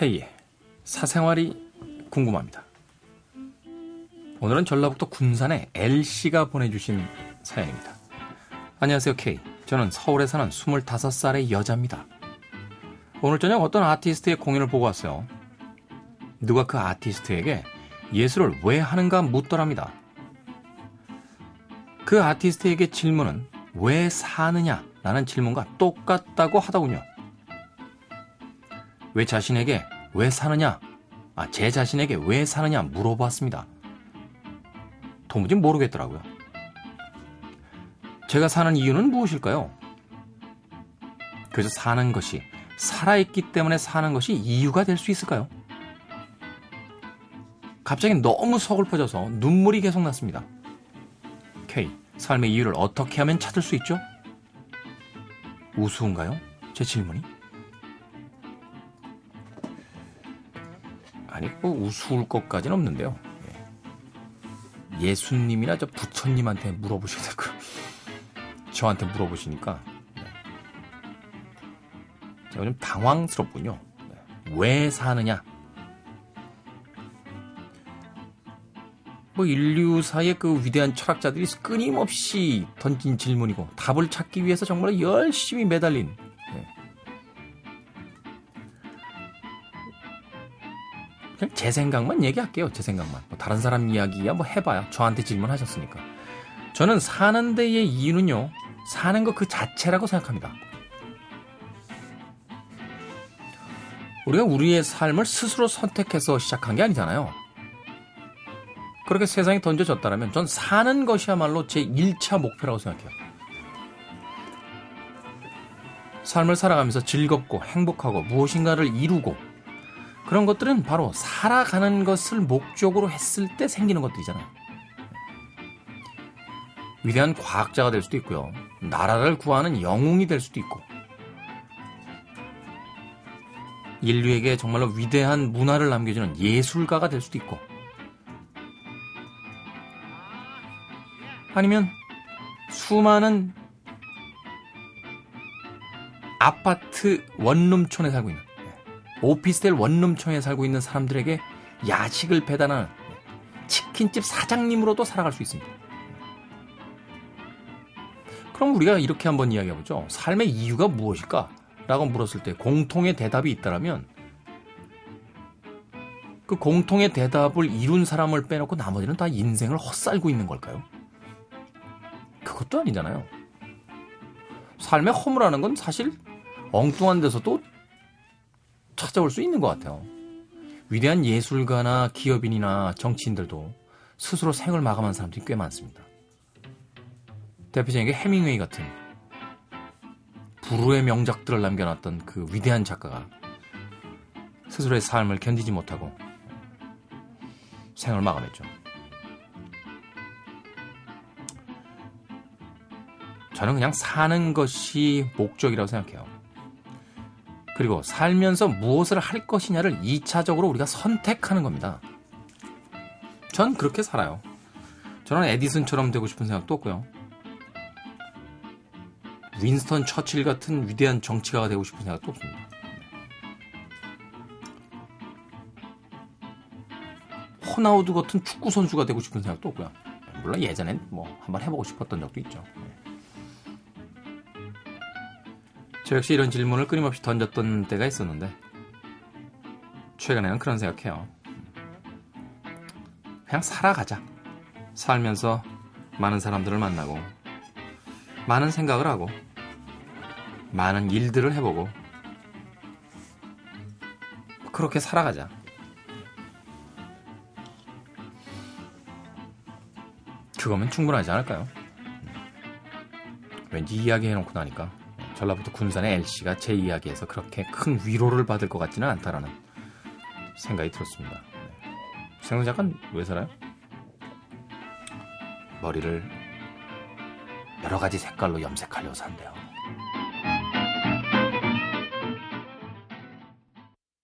K의 사생활이 궁금합니다. 오늘은 전라북도 군산의 L씨가 보내주신 사연입니다. 안녕하세요, K. 저는 서울에 사는 25살의 여자입니다. 오늘 저녁 어떤 아티스트의 공연을 보고 왔어요. 누가 그 아티스트에게 예술을 왜 하는가 묻더랍니다. 그 아티스트에게 질문은 왜 사느냐? 라는 질문과 똑같다고 하더군요. 왜 자신에게 왜 사느냐? 아, 제 자신에게 왜 사느냐 물어봤습니다. 도무지 모르겠더라고요. 제가 사는 이유는 무엇일까요? 그래서 사는 것이 살아있기 때문에 사는 것이 이유가 될 수 있을까요? 갑자기 너무 서글퍼져서 눈물이 계속 났습니다. K, 삶의 이유를 어떻게 하면 찾을 수 있죠? 우스운가요? 제 질문이? 아니, 뭐 우스울 것까지는 없는데요. 예. 예수님이나 저 부처님한테 물어보셔야 될 거예요. 저한테 물어보시니까 네. 제가 좀 당황스럽군요. 네. 왜 사느냐? 뭐 인류사의 그 위대한 철학자들이 끊임없이 던진 질문이고 답을 찾기 위해서 정말 열심히 매달린 그냥 제 생각만 얘기할게요. 제 생각만. 뭐 다른 사람 이야기야 뭐 해봐요. 저한테 질문하셨으니까. 저는 사는 데의 이유는요. 사는 것 그 자체라고 생각합니다. 우리가 우리의 삶을 스스로 선택해서 시작한 게 아니잖아요. 그렇게 세상에 던져졌다면 전 사는 것이야말로 제 1차 목표라고 생각해요. 삶을 살아가면서 즐겁고 행복하고 무엇인가를 이루고 그런 것들은 바로 살아가는 것을 목적으로 했을 때 생기는 것들이잖아요. 위대한 과학자가 될 수도 있고요. 나라를 구하는 영웅이 될 수도 있고. 인류에게 정말로 위대한 문화를 남겨주는 예술가가 될 수도 있고. 아니면 수많은 아파트 원룸촌에 살고 있는 오피스텔 원룸촌에 살고 있는 사람들에게 야식을 배달하는 치킨집 사장님으로도 살아갈 수 있습니다. 그럼 우리가 이렇게 한번 이야기해보죠. 삶의 이유가 무엇일까? 라고 물었을 때 공통의 대답이 있다면 그 공통의 대답을 이룬 사람을 빼놓고 나머지는 다 인생을 헛살고 있는 걸까요? 그것도 아니잖아요. 삶의 허무라는 건 사실 엉뚱한 데서도 찾아올 수 있는 것 같아요. 위대한 예술가나 기업인이나 정치인들도 스스로 생을 마감한 사람들이 꽤 많습니다. 대표적인 게 해밍웨이 같은 불후의 명작들을 남겨놨던 그 위대한 작가가 스스로의 삶을 견디지 못하고 생을 마감했죠. 저는 그냥 사는 것이 목적이라고 생각해요. 그리고 살면서 무엇을 할 것이냐를 2차적으로 우리가 선택하는 겁니다. 전 그렇게 살아요. 저는 에디슨처럼 되고 싶은 생각도 없고요. 윈스턴 처칠 같은 위대한 정치가가 되고 싶은 생각도 없습니다. 호나우드 같은 축구 선수가 되고 싶은 생각도 없고요. 물론 예전엔 뭐 한번 해보고 싶었던 적도 있죠. 저 역시 이런 질문을 끊임없이 던졌던 때가 있었는데 최근에는 그런 생각해요. 그냥 살아가자. 살면서 많은 사람들을 만나고 많은 생각을 하고 많은 일들을 해보고 그렇게 살아가자. 그거면 충분하지 않을까요? 왠지 이야기 해놓고 나니까 전라북도 군산의 L씨가 제 이야기에서 그렇게 큰 위로를 받을 것 같지는 않다라는 생각이 들었습니다. 생각 잠깐 왜 살아요? 머리를 여러 가지 색깔로 염색하려고 산대요.